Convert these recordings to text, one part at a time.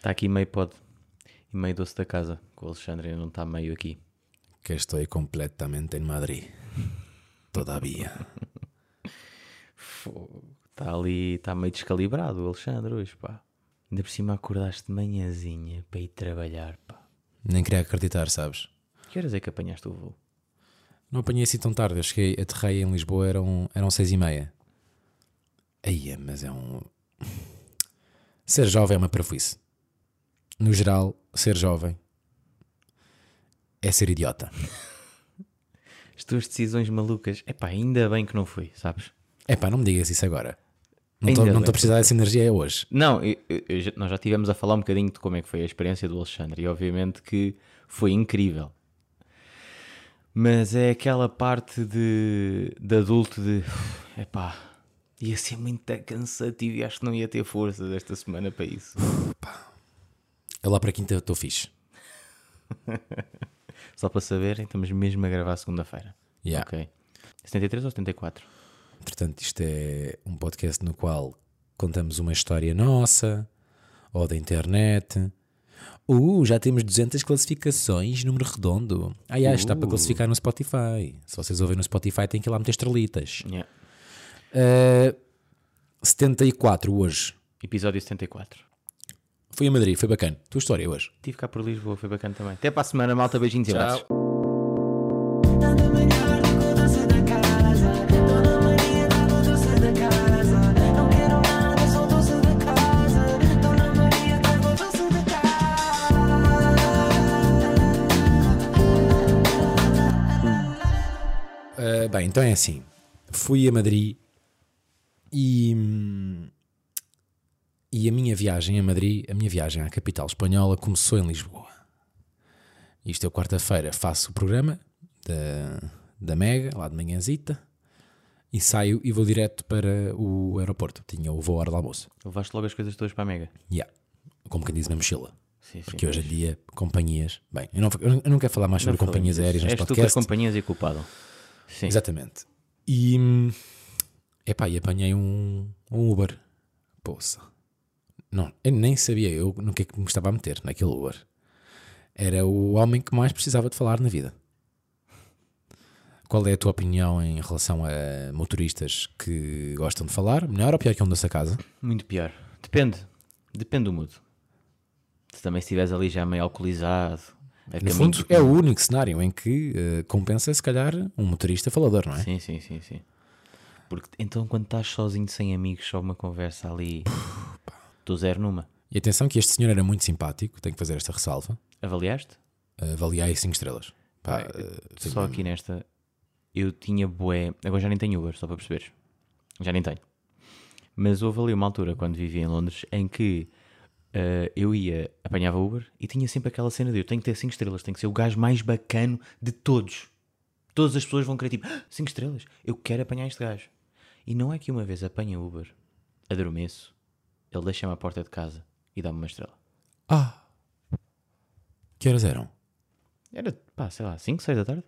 Está aqui meio pod e meio doce da casa, que o Alexandre não está meio aqui. Que estou completamente em Madrid. Todavia. Está ali, está meio descalibrado o Alexandre hoje, pá. Ainda por cima acordaste de manhãzinha para ir trabalhar, pá. Nem queria acreditar, sabes? Que horas é que apanhaste o voo? Não apanhei assim tão tarde. Eu cheguei, aterrei em Lisboa, eram, eram seis e meia. Aí, mas é um. Ser jovem é uma parafuice. No geral, ser jovem é ser idiota. As tuas decisões malucas. Epá, ainda bem que não fui, sabes? É pá, não me digas isso agora. Não estou a precisar dessa energia hoje. Não, eu- eu- nós já tivemos a falar um bocadinho de como é que foi a experiência do Alexandre e obviamente que foi incrível. Mas é aquela parte de, de adulto de epá, ia ser muito cansativo e acho que não ia ter força desta semana para isso. Eu lá para quinta estou fixe. Só para saberem, estamos mesmo a gravar segunda-feira. Yeah. Ok. 73 ou 74? Portanto, isto é um podcast no qual contamos uma história nossa ou da internet. Uh, já temos 200 classificações, número redondo. Ah, yeah, está para Uh. classificar no Spotify. Se vocês ouvem no Spotify, tem que ir lá meter estrelitas. Yeah. Uh, 74 hoje. Episódio 74. Fui a Madrid, foi bacana. Tua história hoje. Estive cá por Lisboa, foi bacana também. Até para a semana, malta. Beijinhos e abraços. Da Uh, bem, então é assim. Fui a Madrid e, hum, e a minha viagem a Madrid, a minha viagem à capital espanhola começou em Lisboa. Isto é quarta-feira, faço o programa da, da Mega, lá de manhãzita, e saio e vou direto para o aeroporto. Tinha o voo à hora do almoço. Levaste logo as coisas todas para a Mega. Yeah. Como quem diz na mochila. Sim, sim. Porque hoje em dia, companhias. Bem, eu não, eu não quero falar mais sobre Não companhias falemos aéreas neste És tu podcast. companhias e culpado. Sim. Exatamente. E, hum, epá, e apanhei um, um Uber. Poça. Não, eu nem sabia eu no que é que me estava a meter naquele Uber. Era o homem que mais precisava de falar na vida. Qual é a tua opinião em relação a motoristas que gostam de falar? Melhor ou pior que um da casa? Muito pior. Depende. Depende do mood. Se também estiveres ali já meio alcoolizado. a No fundo, do- é o único cenário em que eh, compensa, se calhar, um motorista falador, não é? Sim, sim, sim, sim. Porque então quando estás sozinho, sem amigos, só uma conversa ali. Estou zero numa. E atenção que este senhor era muito simpático, tenho que fazer esta ressalva. Avaliaste? Avaliei 5 estrelas. Pá, eh, Só aqui nesta. Eu tinha bué. Agora já nem tenho Uber, só para perceberes. Já nem tenho. Mas houve ali uma altura, quando vivia em Londres, em que eh, eu ia, apanhava Uber e tinha sempre aquela cena de eu tenho que ter 5 estrelas, tenho que ser o gajo mais bacano de todos. Todas as pessoas vão querer tipo 5 estrelas, eu quero apanhar este gajo. E não é que uma vez apanha Uber, adormeço, ele deixa-me à porta de casa e dá-me uma estrela. Ah! Que horas eram? Era, pá, sei lá, 5, 6 da tarde.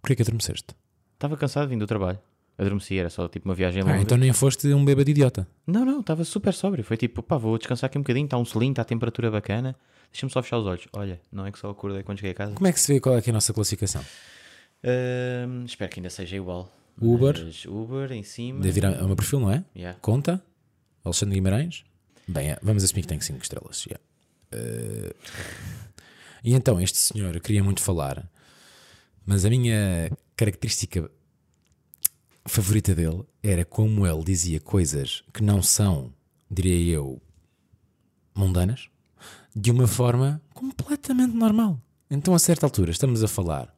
Porquê que adormeceste? Estava cansado vindo do trabalho. Adormeci, era só tipo uma viagem Ah, longa. então nem foste um bêbado idiota. Não, não, estava super sóbrio. Foi tipo, pá, vou descansar aqui um bocadinho, está um selinho, está a temperatura bacana. Deixa-me só fechar os olhos. Olha, não é que só acordei quando cheguei a casa. Como é que se vê qual é, que é a nossa classificação? Ahm, espero que ainda seja igual. Uber. Mas Uber em cima. Deve ir ao meu perfil, não é? Yeah. Conta? Alexandre Guimarães? Bem, é, vamos assumir que tem 5 estrelas. yeah. Eh, E então, este senhor queria muito falar, mas a minha característica favorita dele era como ele dizia coisas que não são, diria eu, mundanas, de uma forma completamente normal. Então, a certa altura, estamos a falar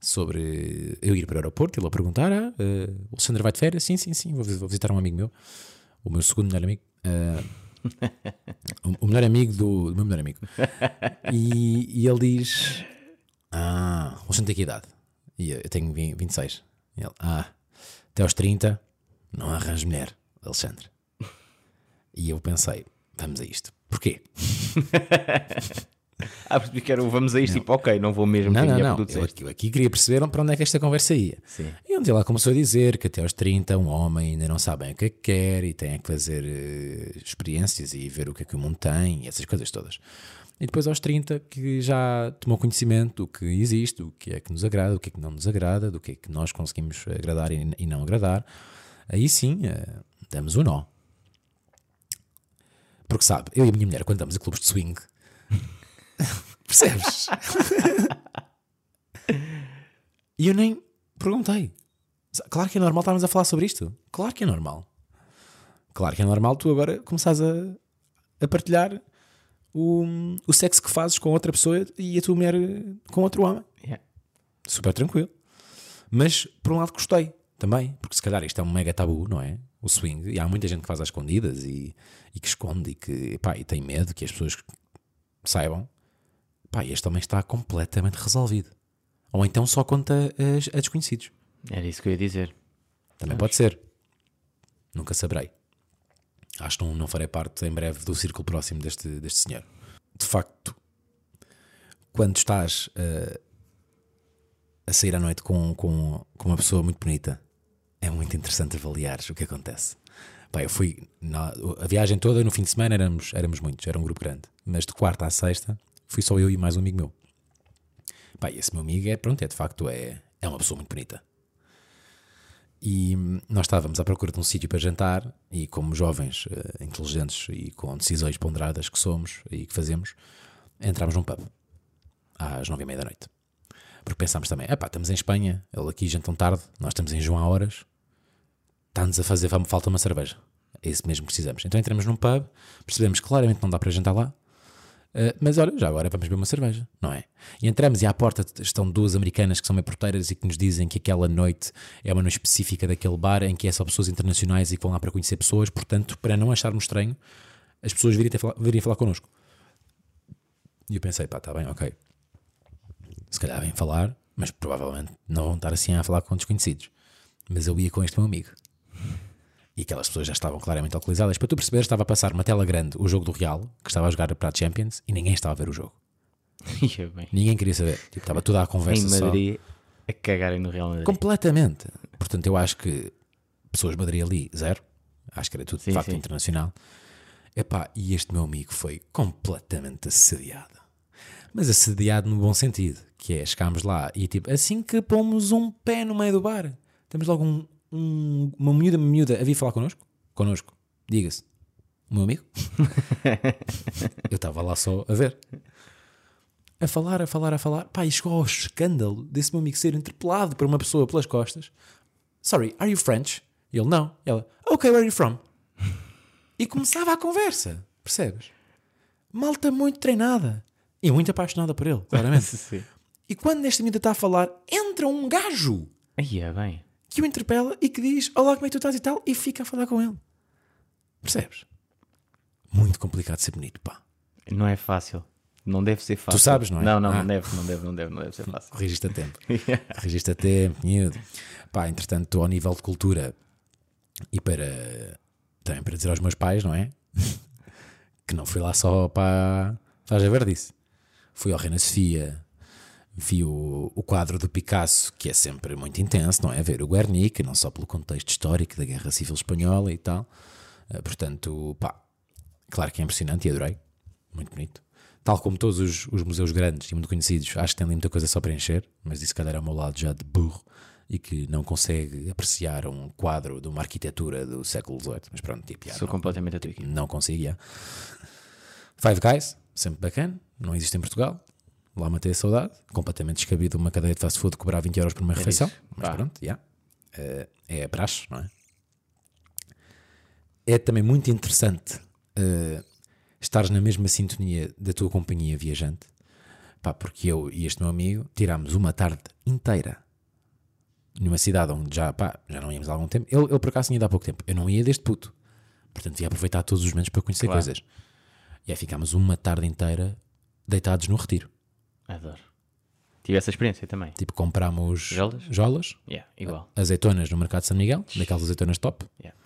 sobre eu ir para o aeroporto, ele a perguntar: ah, eh, o Alexandre vai de férias? Sim, sim, sim, vou visitar um amigo meu, o meu segundo melhor amigo. O, o melhor amigo do, do meu melhor amigo. E, e ele diz: Ah, o Alexandre tem que idade? E eu, eu tenho 20, 26. E ele: Ah, até aos 30 não arranjo mulher, Alexandre. E eu pensei: Vamos a isto. Porquê? Ah, percebi que era o vamos a isto, tipo, ok, não vou mesmo Não, não, não. Eu disseste. aqui, eu aqui queria perceber para onde é que esta conversa ia. Sim. E onde ela começou a dizer que até aos 30 um homem ainda não sabe bem o que é que quer e tem que fazer eh, experiências e ver o que é que o mundo tem e essas coisas todas. E depois aos 30 que já tomou conhecimento do que existe, do que é que nos agrada, do que é que não nos agrada, do que é que nós conseguimos agradar e, e não agradar. Aí sim, eh, damos o nó. Porque sabe, eu e a minha mulher, quando estamos a clubes de swing, percebes? E eu nem perguntei. Claro que é normal estarmos a falar sobre isto. Claro que é normal. Claro que é normal tu agora começares a, a partilhar o, o sexo que fazes com outra pessoa e a tua mulher com outro homem. Yeah. Super tranquilo. Mas por um lado gostei também, porque se calhar isto é um mega tabu, não é? O swing. E há muita gente que faz às escondidas e, e que esconde e que pá, e tem medo que as pessoas saibam. Pá, este também está completamente resolvido. Ou então só conta a, a desconhecidos. Era isso que eu ia dizer. Também pode ser. Nunca saberei. Acho que não, não farei parte em breve do círculo próximo deste, deste senhor. De facto, quando estás eh, a sair à noite com, com, com uma pessoa muito bonita, é muito interessante avaliares o que acontece. Pá, eu fui na, a viagem toda, no fim de semana éramos, éramos muitos, era um grupo grande. Mas de quarta à sexta, fui só eu e mais um amigo meu. Pá, esse meu amigo é, pronto, é de facto é, é uma pessoa muito bonita. E hum, nós estávamos à procura de um sítio para jantar e como jovens eh, inteligentes e com decisões ponderadas que somos e que fazemos, entramos num pub às nove e meia da noite. Porque pensámos também, epá, estamos em Espanha, ele aqui jantam tarde, nós estamos em João há horas, está-nos a fazer, falta uma cerveja. É isso mesmo que precisamos. Então entramos num pub, percebemos que claramente não dá para jantar lá, Uh, mas olha, já agora vamos beber uma cerveja, não é? E entramos e à porta estão duas americanas que são meio porteiras e que nos dizem que aquela noite é uma noite específica daquele bar em que é só pessoas internacionais e que vão lá para conhecer pessoas, portanto, para não acharmos estranho, as pessoas ter falar, virem falar connosco. E eu pensei, pá, está bem, ok. Se calhar vêm falar, mas provavelmente não vão estar assim a falar com desconhecidos. Mas eu ia com este meu amigo. E aquelas pessoas já estavam claramente alcoolizadas. Para tu perceberes, estava a passar uma tela grande o jogo do Real, que estava a jogar para a Champions, e ninguém estava a ver o jogo. Ninguém queria saber. Tipo, estava toda a Em conversa só. Madrid, a cagarem no Real Madrid. Completamente. Portanto, eu acho que pessoas de Madrid ali, zero. Acho que era tudo Sim, de facto sim. internacional. Epá, e este meu amigo foi completamente assediado. Mas assediado no bom sentido. Que é, chegámos lá e tipo, assim que pomos um pé no meio do bar, temos logo um, um- uma miúda, uma miúda a vir falar connosco. Connosco. Diga-se. O meu amigo. eu estava lá só a ver. A falar, a falar, a falar. Pá, e chegou ao escândalo desse meu amigo ser interpelado por uma pessoa pelas costas. Sorry, are you French? E ele, não. Ela, ok, where are you from? E começava a conversa, percebes? Malta muito treinada e muito apaixonada por ele, claramente. E quando esta miúda está a falar, entra um gajo Aí é bem. Que o interpela e que diz: Olá, como é que tu estás e tal, e fica a falar com ele. Percebes? Muito complicado ser bonito, pá. Não é fácil. Não deve ser fácil. sabes, não é? Não, não, Ah. não deve, não deve, não deve, não deve ser fácil. Corrigiste a tempo. Corrigiste a tempo, miúdo. Pá, entretanto, ao nível de cultura e para também para dizer aos meus pais, não é? que não fui lá só para faz a ver disso. Fui ao Reina Sofia, vi o, o quadro do Picasso, que é sempre muito intenso, não é? Ver o Guernica, não só pelo contexto histórico da Guerra Civil Espanhola e tal. Eh, portanto, pá, claro que é impressionante e adorei. Muito bonito. Tal como todos os, os museus grandes e muito conhecidos, acho que tem ali muita coisa só para encher, mas isso, se calhar, é o meu lado já de burro e que não consegue apreciar um quadro de uma arquitetura do século XVIII. Mas pronto, tipo, já, Sou não, completamente a equipe. não conseguia. Five Guys, sempre bacana, não existe em Portugal. Lá matei a saudade, completamente descabido uma cadeia de fast food cobrar 20 euros por uma refeição. isso. Mas Pá. pronto, já. Eh, é a praxe, não é? É também muito interessante eh, estares na mesma sintonia da tua companhia viajante. Pá, porque eu e este meu amigo tirámos uma tarde inteira numa cidade onde já, pá, já não íamos há algum tempo. Ele, ele por acaso tinha ido há pouco tempo. Eu não ia desde puto. Portanto, ia aproveitar todos os momentos para conhecer Claro. coisas. E aí ficámos uma tarde inteira deitados no retiro. Adoro. Tive essa experiência também. Tipo, comprámos Jolas? jolas, Yeah, igual. azeitonas no mercado de São Miguel, daquelas azeitonas top, Yeah.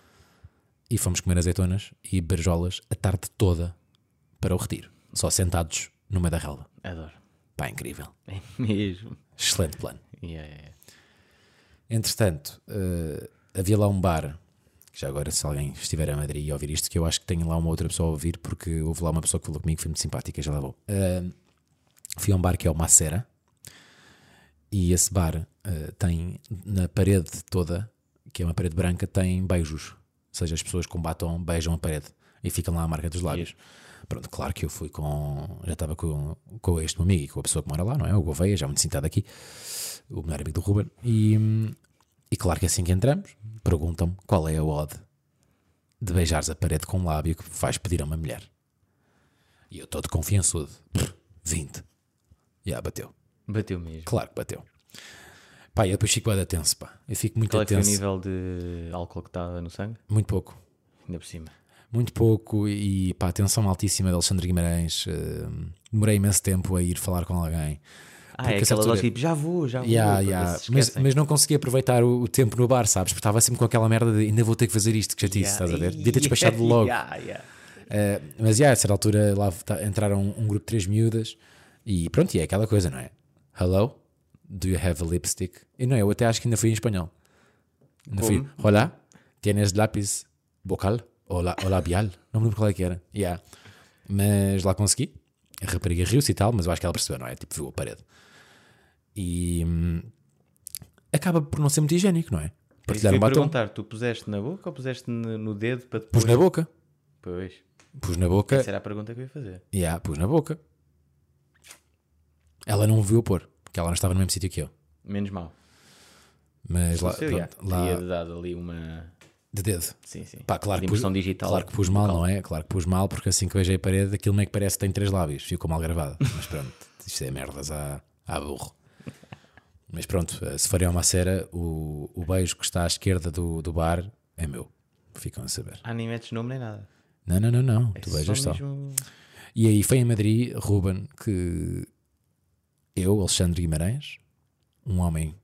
e fomos comer azeitonas e beber jolas a tarde toda para o retiro. Só sentados no meio da relva. Adoro. Pá, incrível. É mesmo. Excelente plano. Yeah, yeah. Entretanto, eh, havia lá um bar, que já agora, se alguém estiver a Madrid e ouvir isto, que eu acho que tenho lá uma outra pessoa a ouvir, porque houve lá uma pessoa que falou comigo, foi muito simpática, já lá vou. Eh, fui a um bar que é o Macera, e esse bar eh, tem na parede toda, que é uma parede branca, tem beijos. Ou seja, as pessoas com batom beijam a parede e ficam lá a marca dos lábios. Pronto, claro que eu fui com. Já estava com, com este meu amigo e com a pessoa que mora lá, não é? O Gouveia, já muito sentado aqui, o melhor amigo do Ruben. E, e claro que assim que entramos, perguntam-me qual é a odd de beijares a parede com um lábio que vais pedir a uma mulher. E eu estou de confiançudo. Pff, 20. Já bateu. Bateu mesmo. Claro que bateu. Pá, e eu depois fico bem tenso, pá. Eu fico muito Qual é que foi o tenso. nível de álcool que estava no sangue? Muito pouco. Ainda por cima. Muito pouco e pá, atenção altíssima de Alexandre Guimarães. eh, demorei imenso tempo a ir falar com alguém. Ah, Porque é aquela altura- tipo, já vou, já vou. Yeah, yeah. se Mas, esquecem. mas não consegui aproveitar o, o tempo no bar, sabes? Porque estava sempre com aquela merda de ainda vou ter que fazer isto, que já disse, Yeah. estás a ver? Devia ter despachado logo. Yeah, yeah. Eh, mas já, a certa altura lá tá- entraram um grupo de três miúdas e pronto, e é aquela coisa, não é? Hello, do you have a lipstick? E não, eu até acho que ainda fui em espanhol. Ainda fui, hola, tienes lápis vocal ou, la, ou labial? Não me lembro qual é que era. Yeah. Mas lá consegui. A rapariga riu-se e tal, mas eu acho que ela percebeu, não é? Tipo, viu a parede. E hum, acaba por não ser muito higiênico, não é? Partilhar um batom. perguntar, tu puseste na boca ou puseste no, no dedo para depois? Pus na boca. Pois, Pus na boca. essa era a pergunta que eu ia fazer. Yeah, pus na boca. Ela não viu pôr, porque ela não estava no mesmo sítio que eu. Menos mal. Mas lá, pronto, lá teria dado ali uma... de dedo. Sim, sim. Pá, claro pus, digital. claro que pus mal, não é? Claro que pus mal, porque assim que beijei a parede, aquilo meio que parece que tem três lábios. Ficou mal gravado. Mas pronto, isto é merdas à, à burro. Mas pronto, eh, se forem a uma cera, o, o beijo que está à esquerda do, do bar é meu. Ficam a saber. Ah, nem metes nome nem nada. Não, não, não, não. É tu beijas só. mesmo- E aí foi em Madrid, Ruben, que eu, Alexandre Guimarães, um homem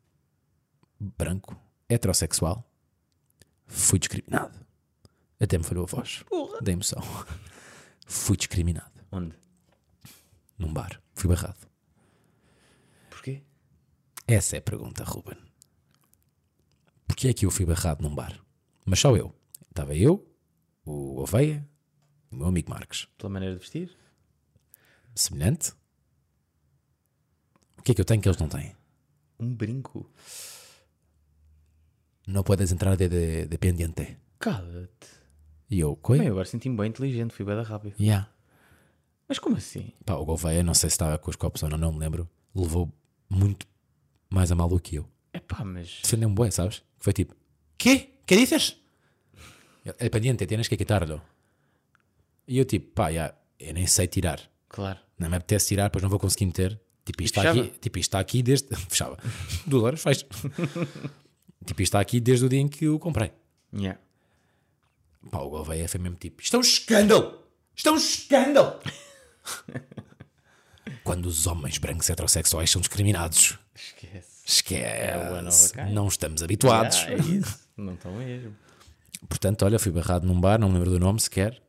branco, heterossexual, fui discriminado. Até me falhou a voz da emoção. Fui discriminado Onde? num bar. Fui barrado. Porquê? Essa é a pergunta, Ruben. Porquê é que eu fui barrado num bar? Mas só eu. Estava eu, o Oveia e o meu amigo Marques. Pela maneira de vestir? Semelhante? O que é que eu tenho que eles não têm? Um brinco. não puedes entrar de, de, dependiente. Cala-te. E eu, coi? Bem, agora senti-me bem inteligente, fui bem da rápido. Yeah. Mas como assim? Pá, o Gouveia, não sei se estava com os copos ou não, não me lembro, levou muito mais a mal do que eu. É pá, mas. Defendeu-me bué, sabes? Foi tipo, ¿qué? ¿Qué dices? El pendiente, tienes que quitarlo. E eu tipo, pá, já, eu nem sei tirar. Claro. Não me apetece tirar, pois não vou conseguir meter. Tipo, isto, está aqui, tipo, isto está aqui desde. Fechava. Duas horas, faz. tipo, isto está aqui desde o dia em que o comprei. Yeah. Pá, o Gouveia foi mesmo tipo: Isto é um escândalo! Isto é um escândalo! Quando os homens brancos heterossexuais são discriminados, Esquece. É esquece. cara. não estamos habituados. Ah, é isso. Não estão mesmo. Portanto, olha, fui barrado num bar, não me lembro do nome sequer.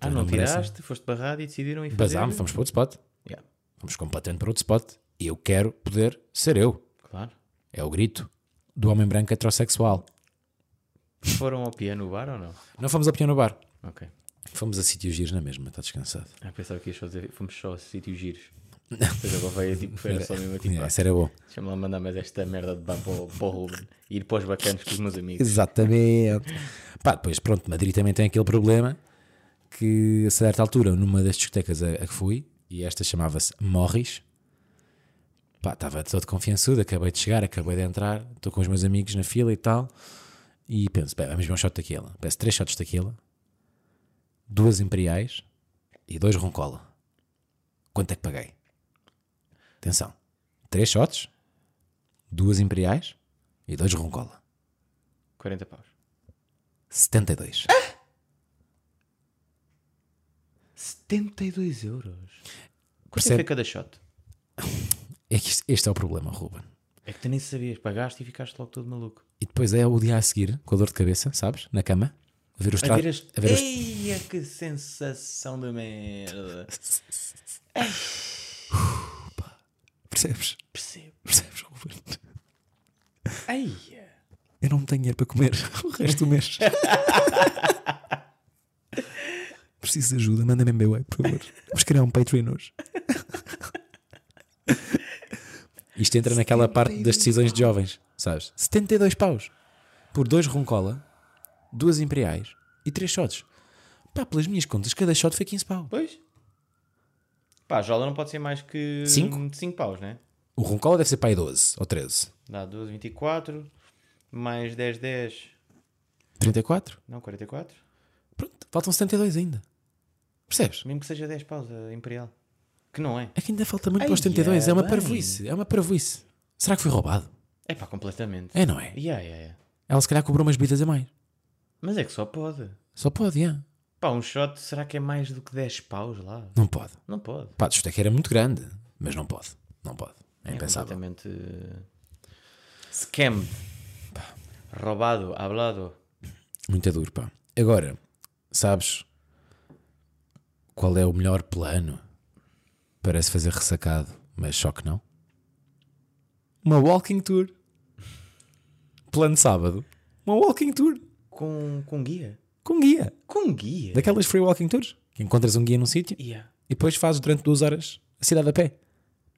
Ah, não merece. tiraste, foste barrado e decidiram ir fazer. Basámos, fomos para outro spot. Fomos completamente para outro spot. E eu quero poder ser eu. claro. É o grito do homem branco heterossexual. Foram ao piano bar ou não? Não fomos a piano bar. Ok. Fomos a sítios giros na mesma, está descansado. Ah, pensava que ias só dizer, fomos só a sítios giros. Depois agora veio tipo, era só mesmo tipo, Yeah, ah, essa era bom. deixa-me lá mandar mais esta merda de bar para, o- para o Ruben e ir para os bacanos com os meus amigos. Exatamente. Pá, depois, pronto, Madrid também tem aquele problema que a certa altura, numa das discotecas a, a que fui, e esta chamava-se Morris, pá, estava todo confiançudo, acabei de chegar, acabei de entrar, estou com os meus amigos na fila e tal, e penso, bem, vamos ver um shot de tequila. Peço três shots de tequila, duas imperiais e dois roncola. Quanto é que paguei? Atenção, três shots, duas imperiais e dois roncola. 40 paus. 72. 72 euros. Quanto Percebe- foi cada shot? É que isto- este é o problema, Ruben. É que tu nem sabias, pagaste e ficaste logo todo maluco. E depois é o dia a seguir, com a dor de cabeça, sabes? Na cama, a ver os A ver as... a ver os- Eia, que sensação de merda. Percebes? Percebo. Percebes, Ruben? Ai, Eu não tenho dinheiro para comer o resto do mês. Preciso de ajuda, manda-me MBWay, por favor. Vamos criar um Patreon hoje. Isto entra naquela parte das decisões de jovens, sabes? 72 paus por dois roncola, duas imperiais e três shots. Pá, pelas minhas contas, cada shot foi 15 pau. Pois. Pá, a jola não pode ser mais que Cinco? 5 paus, né? O roncola deve ser para aí 12 ou 13. Dá 12, 24, mais 10, 10. 34? Não, 44. Pronto, faltam 72 ainda. Percebes? Mesmo que seja 10 paus a Imperial. Que não é. É que ainda falta muito Ai, para os 72. É uma bem. parvoíce. É uma parvoíce. Será que foi roubado? É pá, completamente. É, não é? Yeah, yeah, yeah. Ela se calhar cobrou umas bebidas a mais. Mas é que só pode. Só pode, yeah. Pá, um shot, será que é mais do que 10 paus lá? Não pode. Não pode. Pá, isto é que era muito grande, mas não pode. Não pode. É É impensável. completamente uh, scammed. Roubado, hablado. Muito duro, pá. Agora, sabes qual é o melhor plano para se fazer ressacado, mas só que não? Uma walking tour. Plano sábado. Uma walking tour. Com, com guia. Com guia. Com guia? Daquelas free walking tours. Que encontras um guia num sítio Yeah. e depois fazes durante duas horas a cidade a pé.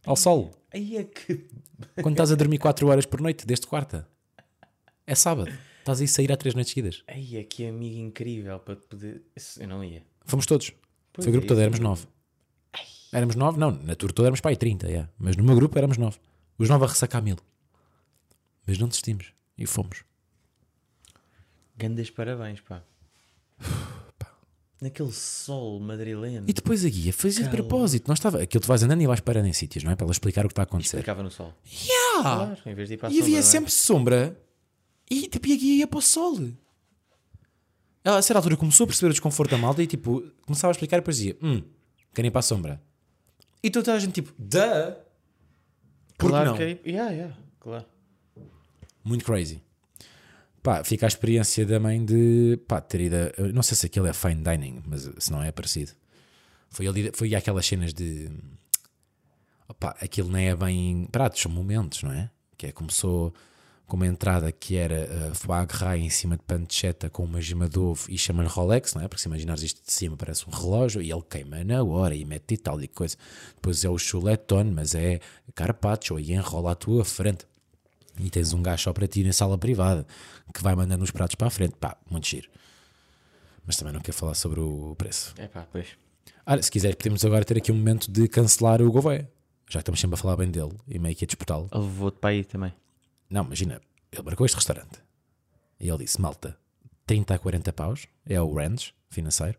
Ao sol. Aí é que. Quando estás a dormir 4 horas por noite, desde quarta. É sábado. Estás a ir sair há três noites seguidas. Aí é que amigo incrível para te poder. Isso Eu não ia. Fomos todos. Pois Foi o grupo é, todo, éramos nove. Éramos nove? Não, na tour toda éramos aí 30, yeah. mas no meu grupo éramos nove. Os nove a ressacar mil. Mas não desistimos. E fomos. Grandes parabéns, pá. Naquele sol madrileno. E depois a guia fazia de propósito. Nós estava, aquilo tu vais andando e vais parando em sítios, não é? Para ela explicar o que está a acontecer. Ficava no sol. Yeah! Claro, em vez de ir para a E havia sombra, é? sempre sombra e tipo, e a guia ia para o sol. Ela, a certa altura começou a perceber o desconforto da malta e tipo, começava a explicar e depois dizia: Hum, querem ir para a sombra. E toda a gente tipo, duh! Porque Claro não? que é. Yeah, yeah, claro. Muito crazy. Pá, fica a experiência também de pá, ter ido. a- não sei se aquilo é fine dining, mas se não é parecido. Foi ali, foi aquelas cenas de. Opá, aquilo nem é bem pratos, são momentos, não é? Que é começou com uma entrada que era uh, foie gras em cima de pancetta com uma gema de ovo e chama-lhe Rolex, não é? Porque se imaginares isto de cima parece um relógio e ele queima na hora e mete e tal e coisa. Depois é o chuletone, mas é carpaccio e enrola à tua frente. E tens um gajo só para ti na sala privada que vai mandando os pratos para a frente. Pá, muito giro. Mas também não quero falar sobre o preço. É pá, pois. Se quiseres, podemos agora ter aqui um momento de cancelar o Gouveia. Já que estamos sempre a falar bem dele e meio que a disputá-lo. Levou-te para aí também. Não, imagina, ele marcou este restaurante e ele disse: Malta, 30 a 40 paus é o range financeiro.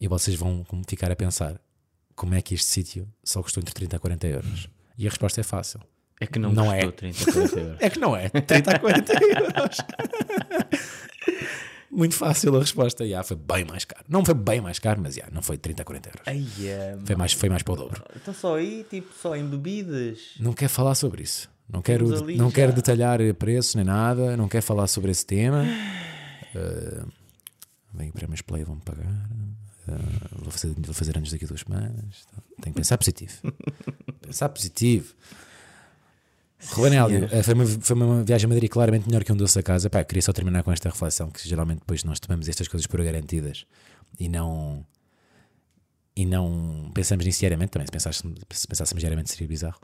E vocês vão como ficar a pensar como é que este sítio só custou entre 30 a 40 euros. E a resposta é fácil. É que não, Não custou é. 30, 40 euros. É que não é 30 a 40 euros. Muito fácil a resposta. Yeah, foi bem mais caro. Não foi bem mais caro, mas yeah, não foi 30 a 40 euros. Ai, é, Foi mais, foi mais para o dobro. Então só aí, tipo, só em bebidas. Não quero falar sobre isso. Não quero, ali não já. quero detalhar preços nem nada. Não quero falar sobre esse tema. Uh, vem o prémios Play, vão-me pagar. Uh, vou, fazer, vou fazer anos daqui a duas semanas. Tenho que pensar positivo. pensar positivo. Ruben Hélio, eh, foi uma, foi uma viagem a Madrid claramente melhor que um doce a casa. Pá, queria só terminar com esta reflexão que geralmente depois nós tomamos estas coisas por garantidas e não e não pensamos nisso diariamente também. Se pensássemos, se pensássemos diariamente seria bizarro.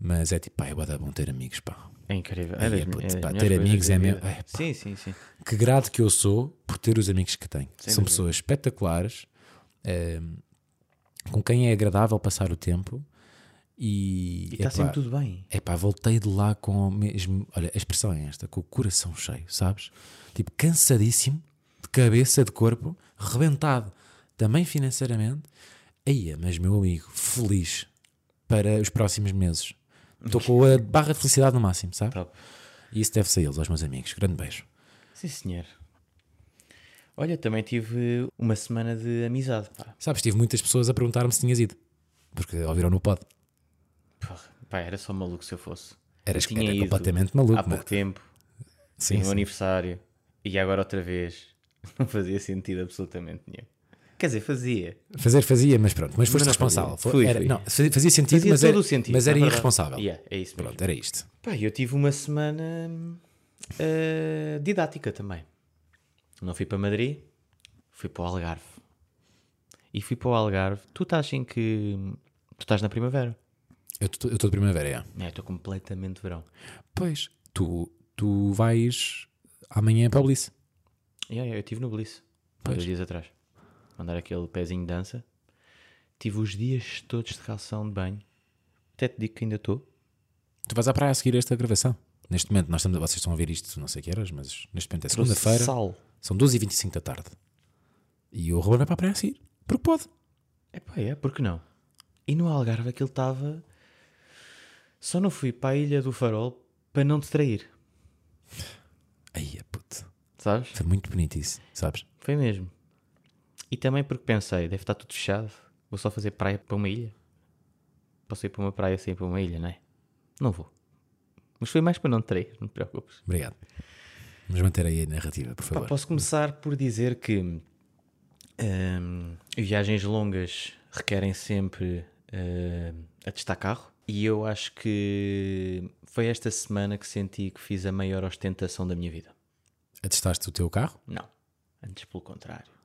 Mas é tipo, pá, é bom ter amigos, pá. É incrível. Das- é, puto, das pá, ter amigos é mesmo- é, pá. Sim, sim, sim. Que grato que eu sou por ter os amigos que tenho. Sem São dúvida. pessoas espetaculares, eh, com quem é agradável passar o tempo e, E está sempre tudo bem. é pá, voltei de lá com o mesmo. Olha, a expressão é esta, com o coração cheio, sabes? Tipo, cansadíssimo, de cabeça, de corpo, rebentado, também financeiramente. Aí, mas meu amigo, feliz para os próximos meses. Estou com a barra de felicidade no máximo, sabe? Top. E isso deve ser eles, aos meus amigos. Grande beijo. Sim, senhor. Olha, também tive uma semana de amizade. Pá. Sabes, tive muitas pessoas a perguntar-me se tinhas ido, porque ouviram no pod. Porra, pá, era só maluco se eu fosse. Eras Eu era completamente maluco, Há pouco mano. tempo, Sim, tinha o sim. aniversário, e agora outra vez. Não fazia sentido absolutamente nenhum. Quer dizer, fazia. Fazer fazia, mas pronto, mas foste não responsável. Fui, era- fui. Não, fazia sentido, Fazia mas, todo era, o sentido. mas era irresponsável. Yeah, é isso mesmo. Pronto, era isto. Pá, eu tive uma semana eh, didática também. Não fui para Madrid, fui para o Algarve. E fui para o Algarve. Tu estás em que. Tu estás na primavera. Eu estou de primavera, é. É, estou completamente de verão. Pois, tu, tu vais amanhã para o Bliss. Yeah, yeah, eu estive no Bliss há dois dias atrás. Mandar aquele pezinho de dança. Tive os dias todos de calção de banho. Até te digo que ainda estou. Tu vais à praia a seguir esta gravação. Neste momento, nós estamos, vocês estão a ver isto, não sei que horas, mas neste momento é segunda-feira, são 12h25 da tarde. E o Ruben vai para a praia a seguir. Porque pode. É pá, é, porque não? E no Algarve aquilo estava. Só não fui para a Ilha do Farol para não te trair. Aí, é puto. Sabes? Foi muito bonito isso, sabes? Foi mesmo. E também porque pensei, deve estar tudo fechado. Vou só fazer praia para uma ilha. Posso ir para uma praia sem ir para uma ilha, não é? Não vou. Mas foi mais para não trair, não te preocupes. Obrigado. Vamos manter aí a narrativa, por favor. posso começar por dizer que hum, viagens longas requerem sempre hum, a testar carro. E eu acho que foi esta semana que senti que fiz a maior ostentação da minha vida. Atestaste o teu carro, Não, antes pelo contrário.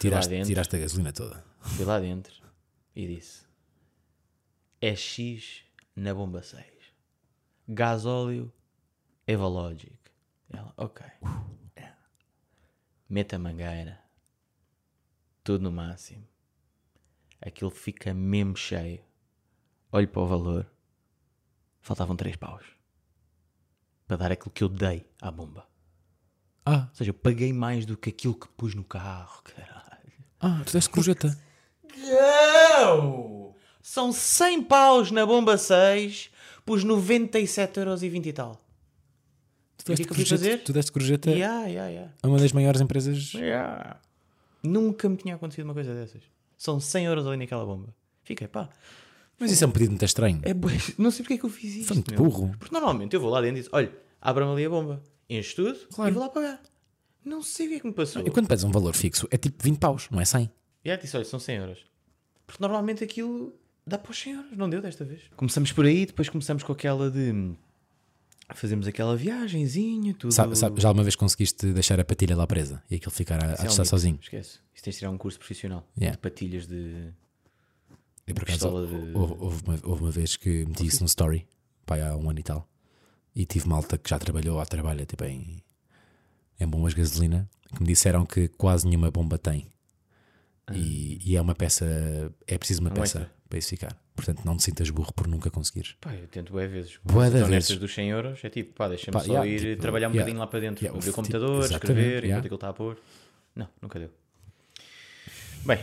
Tiraste, dentro, tiraste a gasolina toda. fui lá dentro e disse: É X na bomba 6. Gasóleo Evalogic. Ela, ok. É. Mete a mangueira. Tudo no máximo. Aquilo fica mesmo cheio. Olho para o valor. Faltavam 3 paus. Para dar aquilo que eu dei à bomba. Ah, Ou seja, eu paguei mais do que aquilo que pus no carro, caralho. Ah, tu deste gorjeta. Não! São 100 paus na bomba 6, pus 97 euros e 20 e tal. Tu deste que é gorjeta, fazer? tu deste gorjeta Yeah, yeah, yeah. a uma das maiores empresas. Yeah. Nunca me tinha acontecido uma coisa dessas. São 100 euros ali naquela bomba. Fiquei, pá. Mas isso é um pedido muito estranho. É Não sei porque é que eu fiz isto. Foi muito burro. Porque normalmente eu vou lá dentro e digo: olha, abra-me ali a bomba, enche tudo Claro. e vou lá pagar. Não sei o que é que me passou. E quando pedes um valor fixo, é tipo 20 paus, não é 100. E aí disse, olha, são 100 euros. Porque normalmente aquilo dá para os 100 euros, não deu desta vez. Começamos por aí, depois começamos com aquela de... hum, Fazemos aquela viagenzinha, tudo... Sabe, sabe, já alguma vez conseguiste deixar a patilha lá presa e aquilo ficar a, a é um testar sozinho? Esquece. Isso tens de tirar um curso profissional. Yeah. De patilhas de... E por acaso, de- houve, houve uma, houve uma vez que meti isso num story, pai, há um ano e tal, e tive malta que já trabalhou ou trabalha tipo, em, em bombas de gasolina, que me disseram que quase nenhuma bomba tem. E, e é uma peça, é preciso uma Um peça extra. para isso ficar. Portanto, não te sintas burro por nunca conseguires. Pá, eu tento bué vezes. Bué Então, vezes. nestas dos 100 euros, é tipo, pá, deixa-me só yeah, ir tipo, trabalhar um yeah. bocadinho lá para dentro. Yeah, abrir o tipo, computador, exatamente, escrever, enquanto aquilo está a pôr. Não, nunca deu. Bem,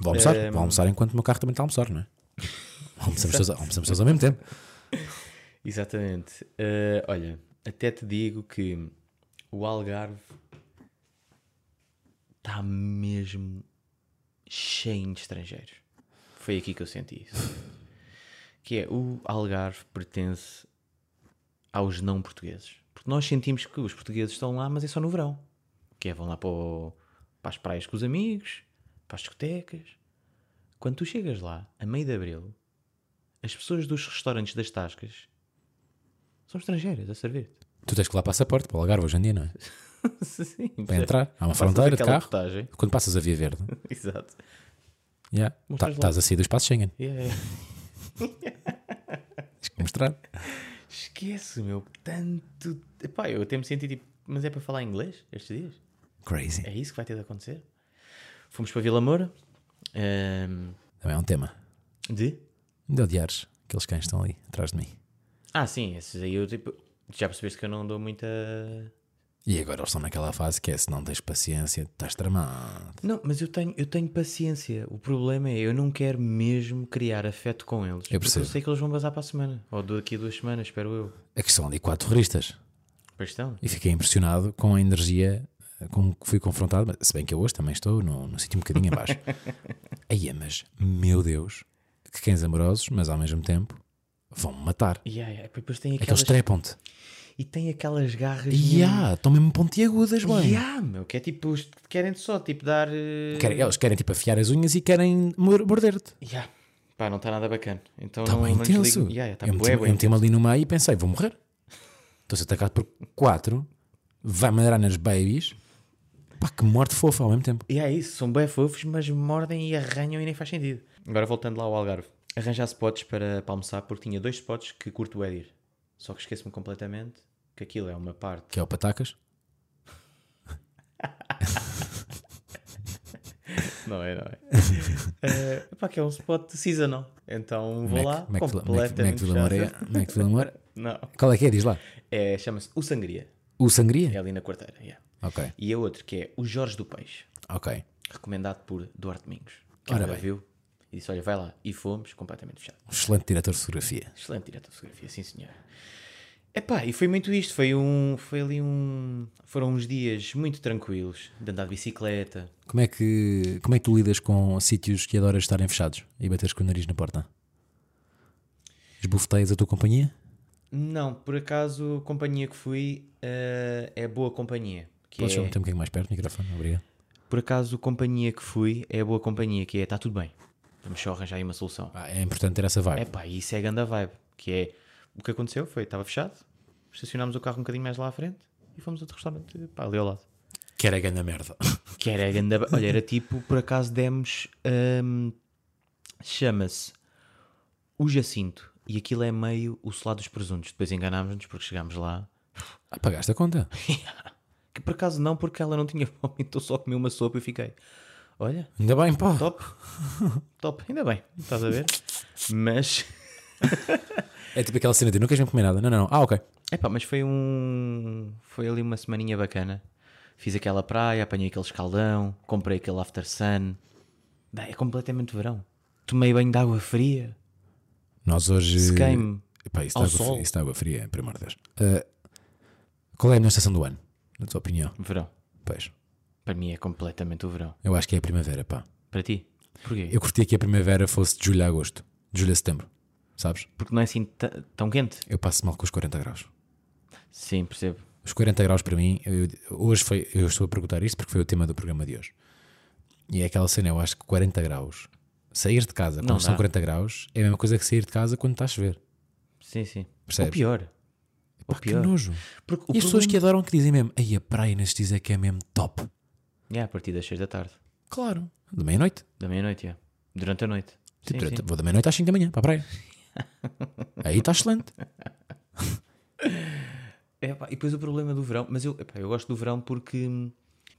Vou almoçar, Ehm, vou almoçar enquanto o meu carro também está a almoçar, não é? Almoçamos todos, almoçamos todos ao mesmo tempo. Exatamente. Eh, olha, até te digo que o Algarve está mesmo cheio de estrangeiros. Foi aqui que eu senti isso. Que é, o Algarve pertence aos não portugueses. Porque nós sentimos que os portugueses estão lá, mas é só no verão. Que é, vão lá para, o- para as praias com os amigos, para as discotecas. Quando tu chegas lá, a meio de abril, as pessoas dos restaurantes das tascas são estrangeiras a servir-te. Tu tens que lá passaporte para o Algarve hoje em dia, não é? Sim, Para entrar, há uma fronteira de carro. portagem. Quando passas a Via Verde, Exato. yeah, tá- estás a sair do espaço Schengen. Yeah. Tens que mostrar. Esquece, meu. Tanto. Epá, eu até me senti tipo. Mas é para falar inglês estes dias? Crazy. É isso que vai ter de acontecer? Fomos para Vila Moura. ehm, Também é um tema. de? De odiares aqueles cães estão ali atrás de mim. Ah, sim, esses aí eu tipo. Já percebeste que eu não dou muita. E agora eles estão naquela fase que é se não tens paciência, estás tramado. Não, mas eu tenho, eu tenho paciência. O problema é eu não quero mesmo criar afeto com eles. porque percebo. eu sei que eles vão bazar para a semana. Ou daqui a duas semanas, espero eu. É que são ali quatro terroristas. Pois estão. E fiquei impressionado com a energia com que fui confrontado. Se bem que eu hoje também estou num, num sítio um bocadinho abaixo. Aí, é, mas meu Deus, que cães amorosos, mas ao mesmo tempo vão-me matar. Yeah, yeah. Depois tem aquelas... trepam-te. e tem aquelas garras. Ya, estão mesmo pontiagudas, bem. Ya, meu, que é tipo, querem só tipo dar. eh, Querem- eles querem tipo afiar as unhas e querem mor- morder-te. Ya. Pá, não está nada bacana. Então Está bem intenso. Ya, ya, tá eu meti-me ali no meio e pensei, vou morrer. Estou a ser atacado por quatro, vai mandar nas babies. Pá, que morte fofa ao mesmo tempo. E é isso, são bem fofos, mas mordem e arranham e nem faz sentido. Agora voltando lá ao Algarve. Arranjar spots para, para almoçar, porque tinha dois spots que curto é de ir. Só que esqueço-me completamente que aquilo é uma parte. Que é o patacas. Não é, não é. Eh, pá, que é um spot seasonal. Então vou lá, Mac, Mac, Mac, completamente Mac fechado. Mac Vila Moura. Não. Qual é que é? Diz lá. É, Chama-se O Sangria. O É Sangria? ali na quarteira. yeah. Ok, E a outro que é O Jorge do Peixe. ok. Recomendado por Duarte Domingos. Que Ora bem. viu e disse: Olha, vai lá. E fomos completamente fechados. Excelente diretor de fotografia. Excelente diretor de fotografia, sim senhor. Epá, e foi muito isto, foi um, foi ali um, foram uns dias muito tranquilos, de andar de bicicleta. Como é que, como é que tu lidas com sítios que adoras estarem fechados e bateres com o nariz na porta? Esbofeteias a tua companhia? Não, por acaso, a companhia que fui eh, é boa companhia. Que Podes é, meter um bocadinho mais perto do microfone? Obrigado. por acaso, a companhia que fui é boa companhia, que é, está tudo bem, vamos só arranjar aí uma solução. Ah, é importante ter essa vibe. Epá, e isso é ganda vibe, que é, o que aconteceu foi, estava fechado, estacionámos o carro um bocadinho mais lá à frente e fomos a outro restaurante, pá, ali ao lado. Que era grande merda. Que era ganda... Olha, era tipo, por acaso demos. hum, Chama-se o Jacinto. E aquilo é meio o selado dos presuntos. Depois enganámos-nos porque chegámos lá. Ah, pagaste a conta. Que por acaso não, porque ela não tinha fome, então só comi uma sopa e fiquei. Olha, Ainda bem, pá. top. top, ainda bem, estás a ver? Mas. É tipo aquela cena de não queres mesmo comer nada. Não, não, não. Ah, ok. Epá, mas foi um. Foi ali uma semaninha bacana. Fiz aquela praia, apanhei aquele escaldão, comprei aquele after sun. Bem, é completamente verão. Tomei banho de água fria. Nós hoje. Sequei-me Epá, isso, ao de água, isso água fria, pelo amor de Deus. Ah, qual é a melhor estação do ano? Na tua opinião? Verão. Pois. Para mim é completamente o verão. Eu acho que é a primavera, pá. Para ti? Porquê? Eu curtia que a primavera fosse de julho a agosto. De julho a setembro. Sabes? Porque não é assim tão quente? Eu passo mal com os 40 graus. Sim, percebo. Os 40 graus para mim, eu- hoje foi, eu estou a perguntar isto porque foi o tema do programa de hoje. E é aquela cena, eu acho que 40 graus, sair de casa quando Não são dá. 40 graus é a mesma coisa que sair de casa quando está a chover. Sim, sim. Percebes? Ou pior. Ou Pá, que pior. nojo. Porque E as pessoas que problema- adoram que dizem mesmo, aí a praia nestes dias é que é mesmo top. É, a partir das 6 da tarde. Claro. De meia-noite. Da meia-noite, é. Durante a noite. Tipo, Sim, durante- sim. Vou da meia-noite às 5 da manhã para a praia. aí está excelente. É, pá, e depois o problema do verão, mas eu, epá, eu gosto do verão porque,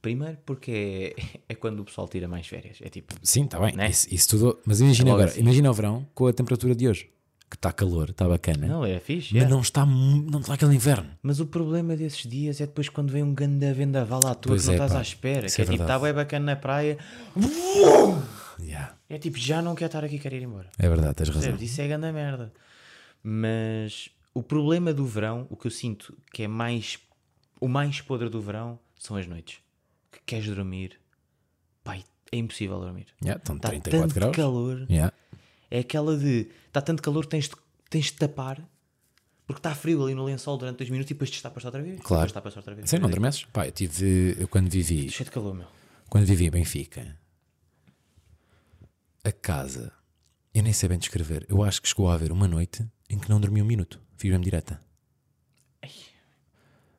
primeiro, porque é, é quando o pessoal tira mais férias. É tipo, Sim, está bem. Né? Isso, isso tudo. Mas imagina Logo agora, assim. imagina o verão com a temperatura de hoje. Que está calor, está bacana. não, é fixe, mas yeah. não está, não está aquele inverno. Mas o problema desses dias é depois quando vem um ganda vendaval à tua Pois que não é, estás pá. à espera. Isso que é é, tipo, está bem bacana na praia. Yeah. É tipo, já não quero estar aqui, quero ir embora. É verdade, tens razão. Isso é ganda merda. Mas o problema do verão, o que eu sinto que é mais. O mais podre do verão são as noites. Que queres dormir. Pai, é impossível dormir. Yeah, estão Está 34 tanto graus. calor. Yeah. É aquela de. Está tanto calor, tens de, tens de tapar. Porque está frio ali no lençol durante dois minutos e depois te tapas outra vez. Claro. Depois tapas outra vez. Sim, não adormeces? Pá, eu tive. Eu quando vivi. Cheio de calor, meu. Quando vivi em Benfica, a casa. Eu nem sei bem descrever. Eu acho que chegou a haver uma noite em que não dormi um minuto. Fiz mesmo direta.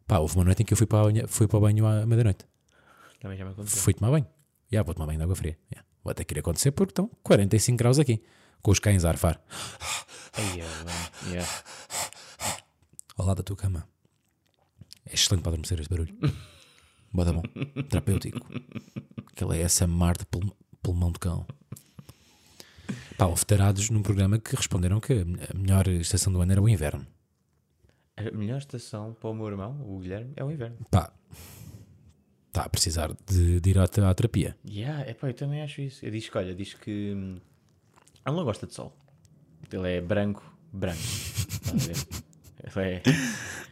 Pá, houve uma noite em que eu fui para, banho, fui para o banho à meia-noite. Também já me aconteceu. Fui tomar banho. Já vou tomar banho de água fria. Já. Vou até querer acontecer porque estão 45 graus aqui. Com os cães a arfar. Yeah. ao lado da tua cama. É excelente para adormecer este barulho. Bota bom. Terapêutico. Aquele é essa mar de pul- pulmão de cão. Pá, houve tarados num programa que responderam que a melhor estação do ano era o inverno. A melhor estação para o meu irmão, o Guilherme, é o inverno. Pá, está a precisar de, de ir à, à terapia. Yeah, é pá, eu também acho isso. Ele diz que, olha, diz que hum, ele não gosta de sol. Ele é branco, branco. Ele é...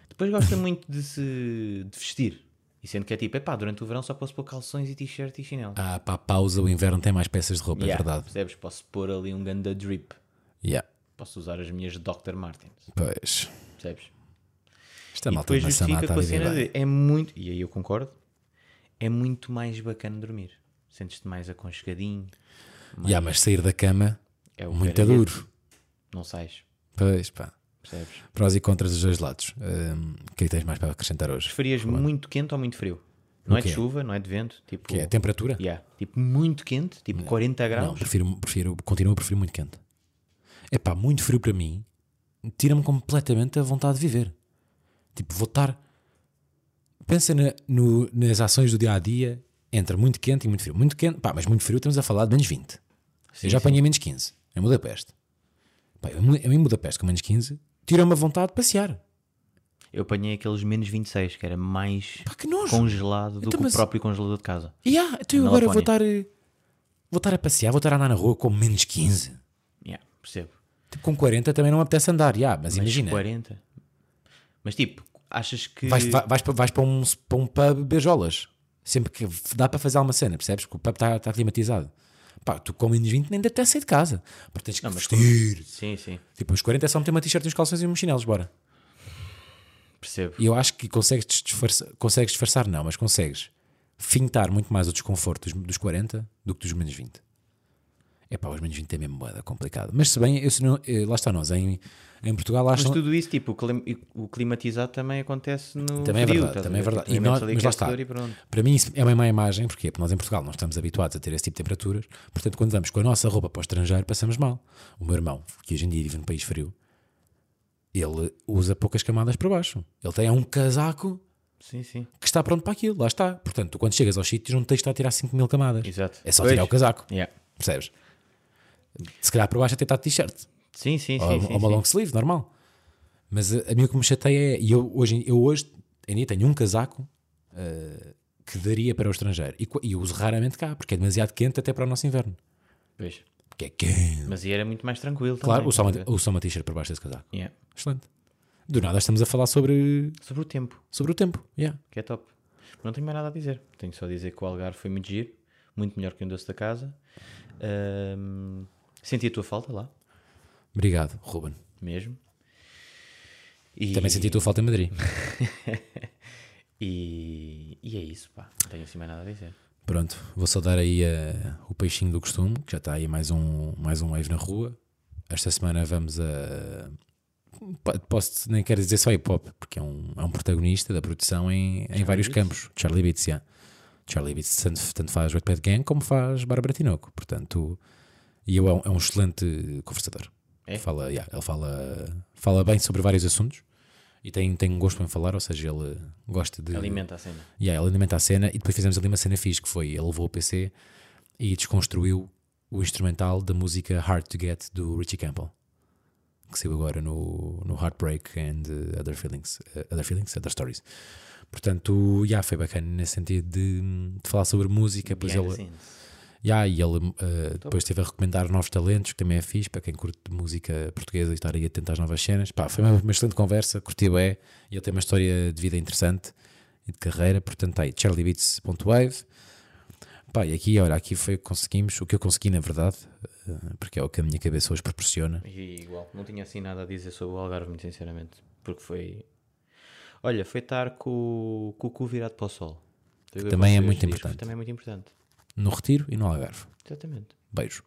Depois gosta muito de se de vestir. E sendo que é tipo, é pá, durante o verão só posso pôr calções e t-shirt e chinelo. Ah, pá, pausa, o inverno tem mais peças de roupa, Yeah, é verdade. Percebes? Posso pôr ali um ganda drip. Yeah. Posso usar as minhas Dr. Martens. Pois. Percebes? Esta e malta depois justifica com a cena de é muito, e aí eu concordo, é muito mais bacana dormir. Sentes-te mais aconchegadinho, Ya, mas sair da cama, é muito caralhete, duro. Não sais, Pois pá. percebes? Prós e contras dos dois lados. Hum, O que é que tens mais para acrescentar hoje? Preferias muito quente ou muito frio? Não é de chuva, não é de vento, tipo, Que é a temperatura? yeah, tipo muito quente, tipo 40 Não, graus. prefiro, prefiro, continuo a preferir muito quente. É pá, muito frio para mim tira-me completamente a vontade de viver. Tipo, vou estar. Pensa na- no- nas ações do dia a dia entre muito quente e muito frio. Muito quente, pá, mas muito frio estamos a falar de menos 20. Sim, eu já apanhei menos 15 em Budapeste. Pá, eu, eu em Budapeste com menos 15 tira-me a vontade de passear. Eu apanhei aqueles menos 26, que era mais Pá, que congelado do Então, que mas- o próprio congelador de casa. E ah, então eu agora vou estar. eh, Vou estar a passear, vou estar a andar na rua com menos 15. Yeah, percebo. Tipo, com 40 também não me apetece andar, já, mas, Mas imagina. 40. Mas tipo, achas que. Vais, vai- vais, para- vais para, um, para um pub beijolas. Sempre que dá para fazer alguma cena, percebes? Que o pub está, está climatizado. Pá, tu com menos 20 nem deve até sair de casa. Porque tens que Não, mas vestir. Sim, sim, Tipo, os 40 é só meter uma t-shirt, uns calções e uns chinelos, bora. percebo. E eu acho que consegues disfarçar, consegues disfarçar, não, mas consegues fintar muito mais o desconforto dos, dos 40 do que dos menos 20. É pá, os menos 20 é mesmo moeda complicado. Mas se bem, eu, se não- eh, lá está nós, em, em Portugal Mas acham. tudo isso, tipo, o clim- o climatizado também acontece no. Também é frio, verdade, também é ver? verdade. Tipo, E nós- mas lá está. Para mim isso é uma má imagem, porquê? Porque nós em Portugal não estamos habituados a ter esse tipo de temperaturas, portanto quando vamos com a nossa roupa para o estrangeiro passamos mal. O meu irmão, que hoje em dia vive num país frio, ele usa poucas camadas para baixo. Ele tem um casaco Sim, sim. que está pronto para aquilo, lá está. Portanto, tu quando chegas aos sítios não tens de estar a tirar 5 mil camadas. Exato. É só Pois. tirar o casaco, Yeah. percebes? Se calhar para baixo até está de t-shirt. Sim, sim, sim. ou, sim, ou uma sim. long sleeve, normal. Mas a, a mim o que me chateia é, e eu hoje, eu hoje dia tenho um casaco eh, que daria para o estrangeiro e, e eu uso raramente cá, porque é demasiado quente até para o nosso inverno. Pois. Porque é quente. Mas aí era muito mais tranquilo. Claro, também, uso só, uma, t-shirt por baixo desse casaco. Yeah. Excelente. Do nada estamos a falar sobre, Sobre o tempo, sobre o tempo. Yeah. que é top. Não tenho mais nada a dizer. Tenho só a dizer que o Algarve foi muito giro, muito melhor que um doce da casa. Ahm, senti a tua falta lá, Obrigado, Ruben. mesmo. E, Também senti a tua falta em Madrid. E, e é isso, pá. Não tenho assim mais nada a dizer. Pronto, vou só dar aí eh, o peixinho do costume, que já está aí mais um, mais um wave na rua. Esta semana vamos a. po- Posso, nem quero dizer só hip hop, porque é um, é um protagonista da produção em, em vários Beats? campos. Charlie Beats, yeah. Charlie Beats tanto, tanto faz Red Bad Gang como faz Bárbara Tinoco. Portanto, e eu é um, é um excelente conversador. É? Fala, yeah, ele fala, fala bem sobre vários assuntos e tem, tem um gosto em falar, ou seja, ele gosta de. Alimenta a cena. Yeah, ele alimenta a cena e depois fizemos ali uma cena fixe que foi, ele levou o PC e desconstruiu o instrumental da música Hard to Get do Richie Campbell que saiu agora no, no Heartbreak and Other Feelings uh, Other Feelings, Other Stories portanto, yeah, foi bacana nesse sentido de, de falar sobre música pois ele, scenes. Yeah, e ele uh, depois esteve a recomendar novos talentos que também é fixe para quem curte música portuguesa e estar aí atento às novas cenas Pá, foi uma, uma excelente conversa, curti é e ele tem uma história de vida interessante e de carreira, portanto tá aí charliebeats.wave Pá, e aqui, olha, aqui foi o que conseguimos, o que eu consegui na verdade, eh, porque é o que a minha cabeça hoje proporciona. E igual, não tinha assim nada a dizer sobre o Algarve, muito sinceramente. Porque foi. Olha, foi estar com, o- com o cu virado para o sol. O que também é muito importante. Também muito importante. No Retiro e no Algarve. Exatamente. Beijo.